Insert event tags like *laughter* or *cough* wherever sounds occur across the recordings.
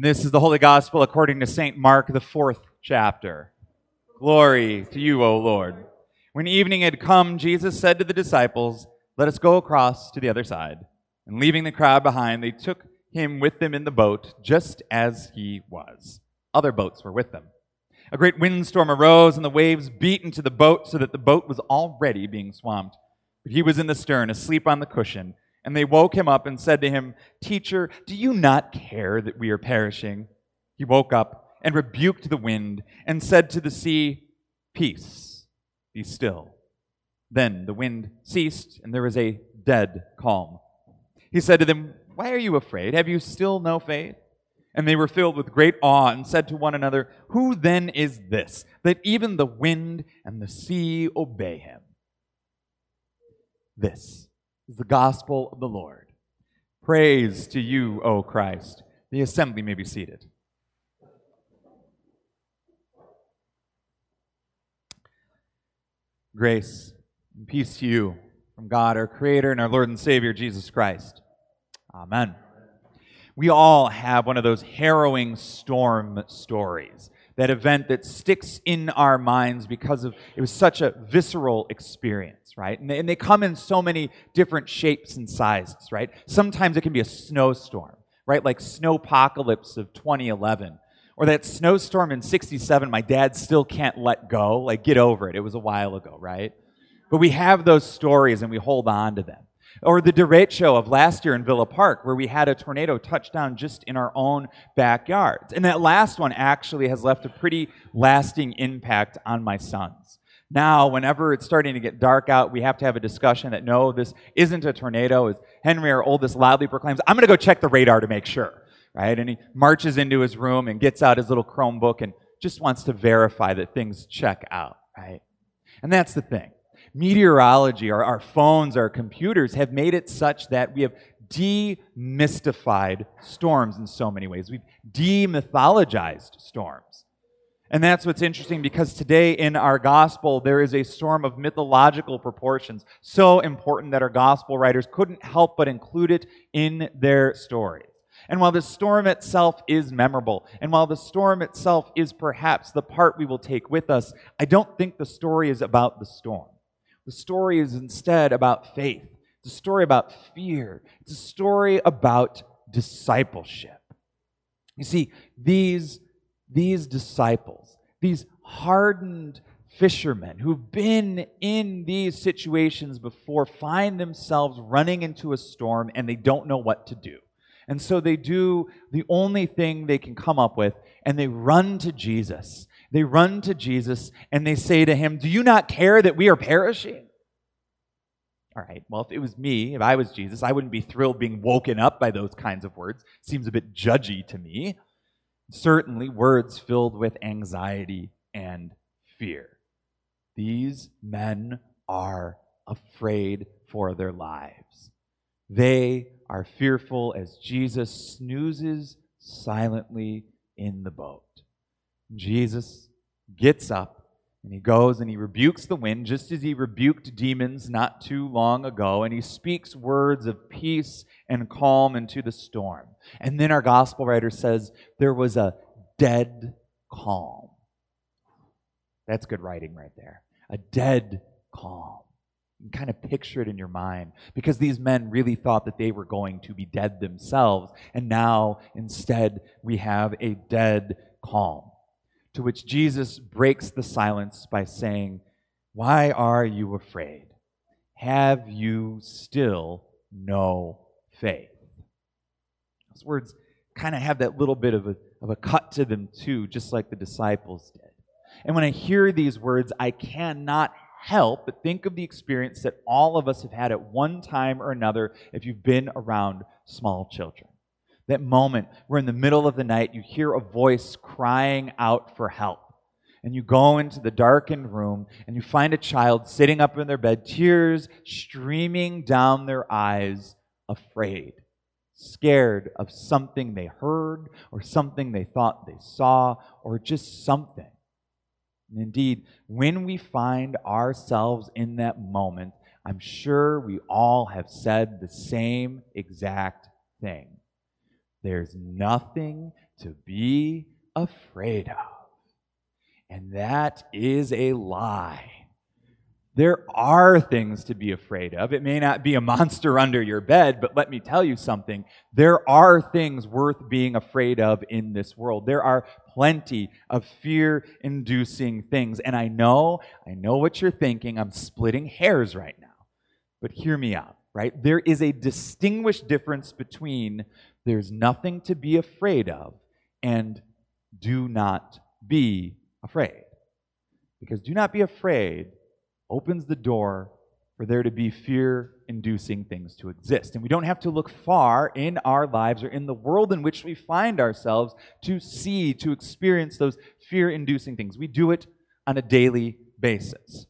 This is the Holy Gospel according to St. Mark, the fourth chapter. Glory to you, O Lord. When evening had come, Jesus said to the disciples, Let us go across to the other side. And leaving the crowd behind, they took him with them in the boat, just as he was. Other boats were with them. A great windstorm arose, and the waves beat into the boat so that the boat was already being swamped. But he was in the stern, asleep on the cushion. And they woke him up and said to him, Teacher, do you not care that we are perishing? He woke up and rebuked the wind and said to the sea, Peace, be still. Then the wind ceased, and there was a dead calm. He said to them, Why are you afraid? Have you still no faith? And they were filled with great awe and said to one another, Who then is this, that even the wind and the sea obey him? This is the gospel of the Lord. Praise to you, O Christ. The assembly may be seated. Grace and peace to you from God, our Creator, and our Lord and Savior, Jesus Christ. Amen. We all have one of those harrowing storm stories, that event that sticks in our minds because of it was such a visceral experience, right? And they, and they come in so many different shapes and sizes, right? Sometimes it can be a snowstorm, right? Like snowpocalypse of 2011 or that snowstorm in 67 my dad still can't let go like get over it it was a while ago right but we have those stories and we hold on to them or the derecho of last year in villa park where we had a tornado touch down just in our own backyards and that last one actually has left a pretty lasting impact on my sons now whenever it's starting to get dark out we have to have a discussion that no this isn't a tornado as henry our oldest loudly proclaims i'm going to go check the radar to make sure right? And he marches into his room and gets out his little Chromebook and just wants to verify that things check out, right? And that's the thing. Meteorology, our, our phones, our computers have made it such that we have demystified storms in so many ways. We've demythologized storms. And that's what's interesting because today in our gospel, there is a storm of mythological proportions, so important that our gospel writers couldn't help but include it in their stories. And while the storm itself is memorable, and while the storm itself is perhaps the part we will take with us, I don't think the story is about the storm. The story is instead about faith. It's a story about fear. It's a story about discipleship. You see, these, these disciples, these hardened fishermen who've been in these situations before, find themselves running into a storm and they don't know what to do. And so they do the only thing they can come up with, and they run to Jesus. They run to Jesus and they say to him, Do you not care that we are perishing? All right, well, if it was me, if I was Jesus, I wouldn't be thrilled being woken up by those kinds of words. Seems a bit judgy to me. Certainly, words filled with anxiety and fear. These men are afraid for their lives. They are fearful as Jesus snoozes silently in the boat. Jesus gets up and he goes and he rebukes the wind, just as he rebuked demons not too long ago, and he speaks words of peace and calm into the storm. And then our gospel writer says there was a dead calm. That's good writing right there. A dead calm. You kind of picture it in your mind because these men really thought that they were going to be dead themselves. And now, instead, we have a dead calm. To which Jesus breaks the silence by saying, Why are you afraid? Have you still no faith? Those words kind of have that little bit of a, of a cut to them, too, just like the disciples did. And when I hear these words, I cannot help but think of the experience that all of us have had at one time or another if you've been around small children. That moment where in the middle of the night you hear a voice crying out for help. And you go into the darkened room and you find a child sitting up in their bed, tears streaming down their eyes, afraid, scared of something they heard or something they thought they saw or just something. And indeed, when we find ourselves in that moment, I'm sure we all have said the same exact thing. There's nothing to be afraid of. And that is a lie. There are things to be afraid of. It may not be a monster *laughs* under your bed, but let me tell you something. There are things worth being afraid of in this world. There are plenty of fear inducing things. And I know, I know what you're thinking. I'm splitting hairs right now. But hear me out, right? There is a distinguished difference between there's nothing to be afraid of and do not be afraid. Because do not be afraid opens the door for there to be fear inducing things to exist. And we don't have to look far in our lives or in the world in which we find ourselves to see, to experience those fear inducing things. We do it on a daily basis.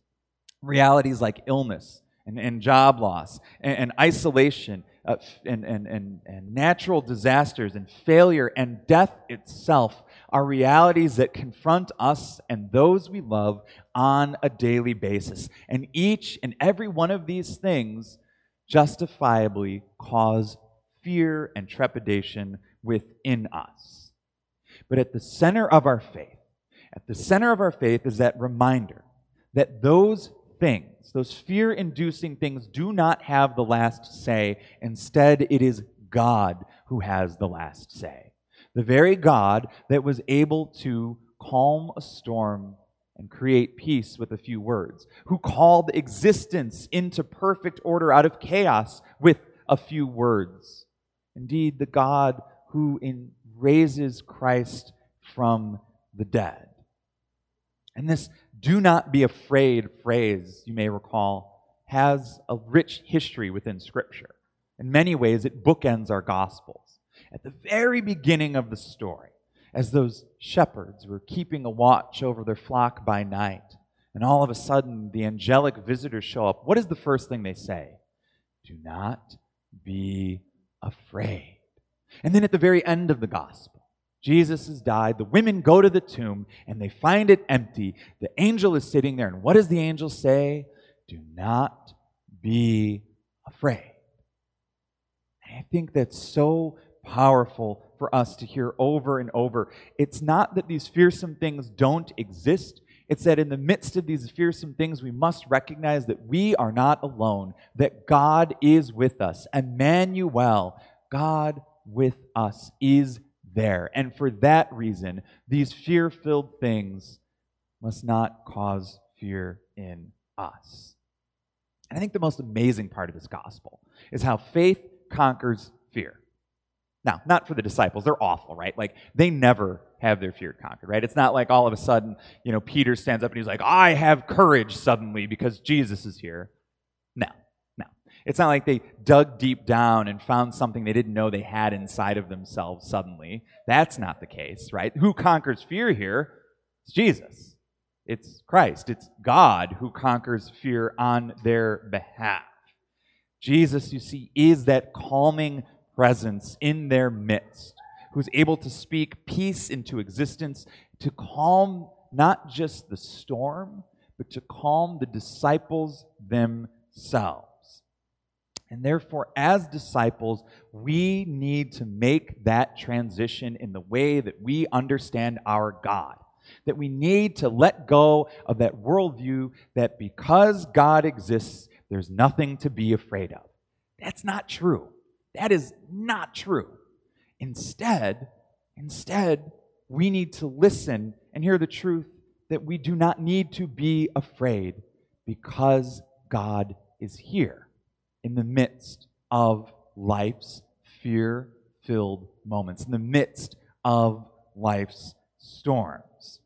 Realities like illness and, and job loss and, and isolation uh, and, and, and, and natural disasters and failure and death itself are realities that confront us and those we love on a daily basis. And each and every one of these things justifiably cause fear and trepidation within us. But at the center of our faith, at the center of our faith is that reminder that those things, those fear inducing things, do not have the last say. Instead, it is God who has the last say the very God that was able to calm a storm and create peace with a few words, who called existence into perfect order out of chaos with a few words. Indeed, the God who in, raises Christ from the dead. And this do not be afraid phrase, you may recall, has a rich history within Scripture. In many ways, it bookends our Gospels at the very beginning of the story, as those shepherds were keeping a watch over their flock by night, and all of a sudden the angelic visitors show up, what is the first thing they say? Do not be afraid. And then at the very end of the gospel, Jesus has died. The women go to the tomb and they find it empty. The angel is sitting there. And what does the angel say? Do not be afraid. And I think that's so powerful for us to hear over and over. It's not that these fearsome things don't exist. It's that in the midst of these fearsome things, we must recognize that we are not alone, that God is with us. Emmanuel, God with us, is there. And for that reason, these fear filled things must not cause fear in us. And I think the most amazing part of this gospel is how faith conquers fear. Now, not for the disciples. They're awful, right? Like, they never have their fear conquered, right? It's not like all of a sudden, you know, Peter stands up and he's like, I have courage suddenly because Jesus is here. It's not like they dug deep down and found something they didn't know they had inside of themselves suddenly. That's not the case, right? Who conquers fear here? It's Jesus. It's Christ. It's God who conquers fear on their behalf. Jesus, you see, is that calming presence in their midst, who's able to speak peace into existence, to calm not just the storm, but to calm the disciples themselves. And therefore, as disciples, we need to make that transition in the way that we understand our God. That we need to let go of that worldview that because God exists, there's nothing to be afraid of. That's not true. That is not true. Instead, instead, we need to listen and hear the truth that we do not need to be afraid because God is here in the midst of life's fear filled moments, in the midst of life's storms.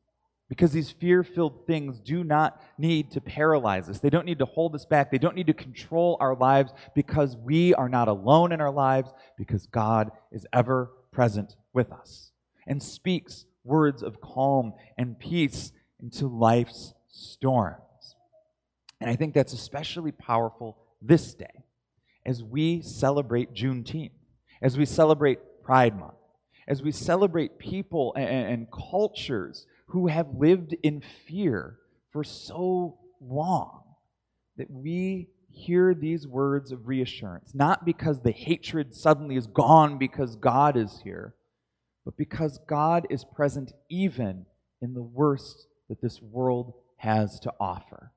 Because these fear filled things do not need to paralyze us. They don't need to hold us back. They don't need to control our lives because we are not alone in our lives, because God is ever present with us and speaks words of calm and peace into life's storms. And I think that's especially powerful this day as we celebrate Juneteenth, as we celebrate Pride Month, as we celebrate people and, and cultures who have lived in fear for so long that we hear these words of reassurance, not because the hatred suddenly is gone because God is here, but because God is present even in the worst that this world has to offer.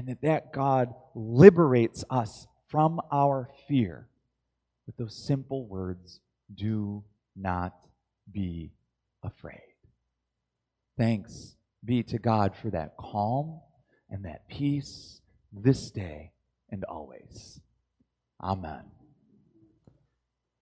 And that that God liberates us from our fear with those simple words do not be afraid. Thanks be to God for that calm and that peace this day and always. Amen.